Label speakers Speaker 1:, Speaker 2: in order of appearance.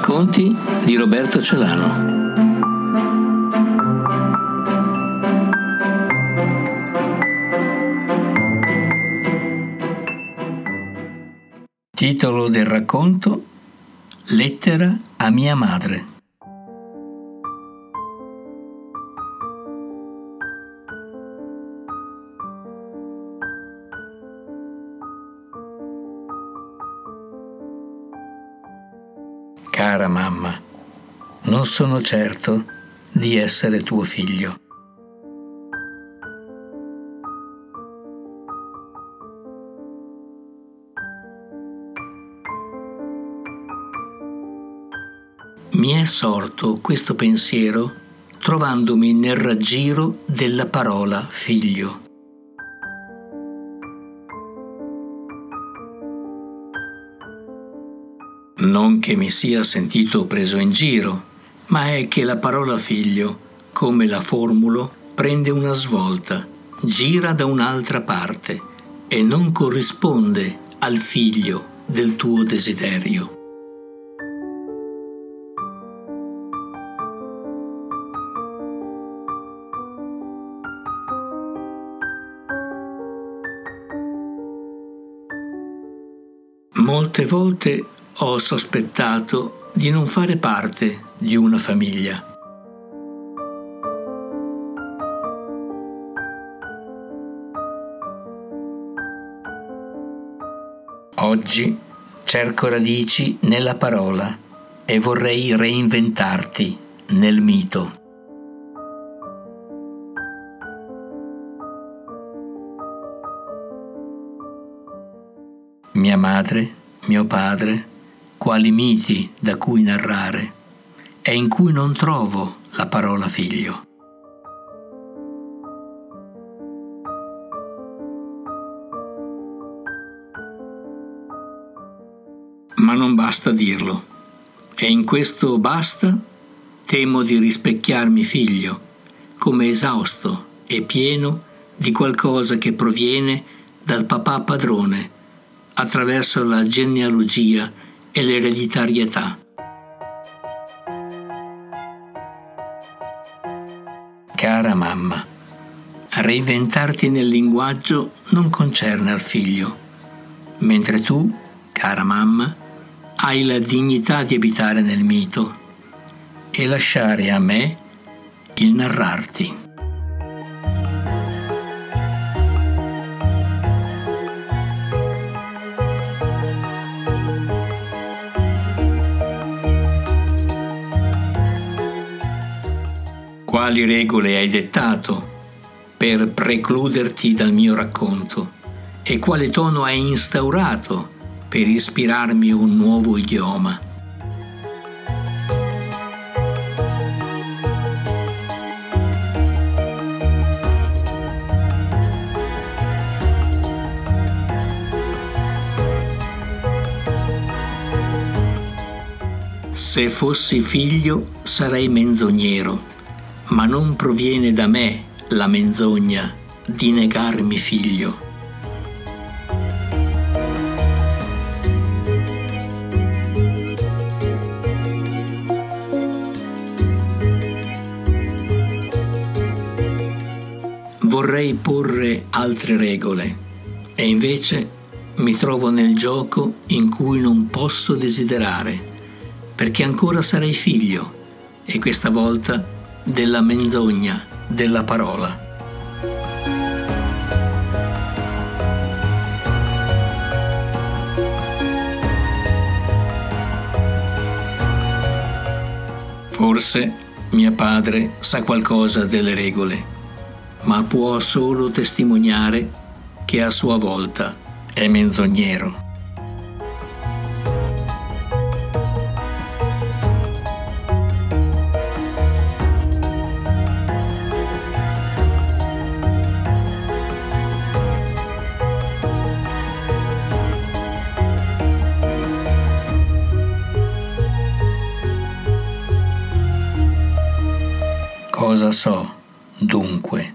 Speaker 1: Racconti di Roberto Celano. Titolo del racconto Lettera a mia madre. Cara mamma, non sono certo di essere tuo figlio. Mi è sorto questo pensiero trovandomi nel raggiro della parola figlio. Non che mi sia sentito preso in giro, ma è che la parola figlio, come la formulo, prende una svolta, gira da un'altra parte e non corrisponde al figlio del tuo desiderio. Molte volte ho sospettato di non fare parte di una famiglia. Oggi cerco radici nella parola e vorrei reinventarti nel mito. Mia madre, mio padre, quali miti da cui narrare, e in cui non trovo la parola figlio. Ma non basta dirlo, e in questo basta temo di rispecchiarmi figlio, come esausto e pieno di qualcosa che proviene dal papà padrone, attraverso la genealogia e l'ereditarietà. Cara mamma, reinventarti nel linguaggio non concerne al figlio, mentre tu, cara mamma, hai la dignità di abitare nel mito e lasciare a me il narrarti. Quali regole hai dettato per precluderti dal mio racconto e quale tono hai instaurato per ispirarmi un nuovo idioma? Se fossi figlio sarei menzognero ma non proviene da me la menzogna di negarmi figlio. Vorrei porre altre regole e invece mi trovo nel gioco in cui non posso desiderare, perché ancora sarei figlio e questa volta della menzogna della parola. Forse mio padre sa qualcosa delle regole, ma può solo testimoniare che a sua volta è menzognero. Cosa so, dunque?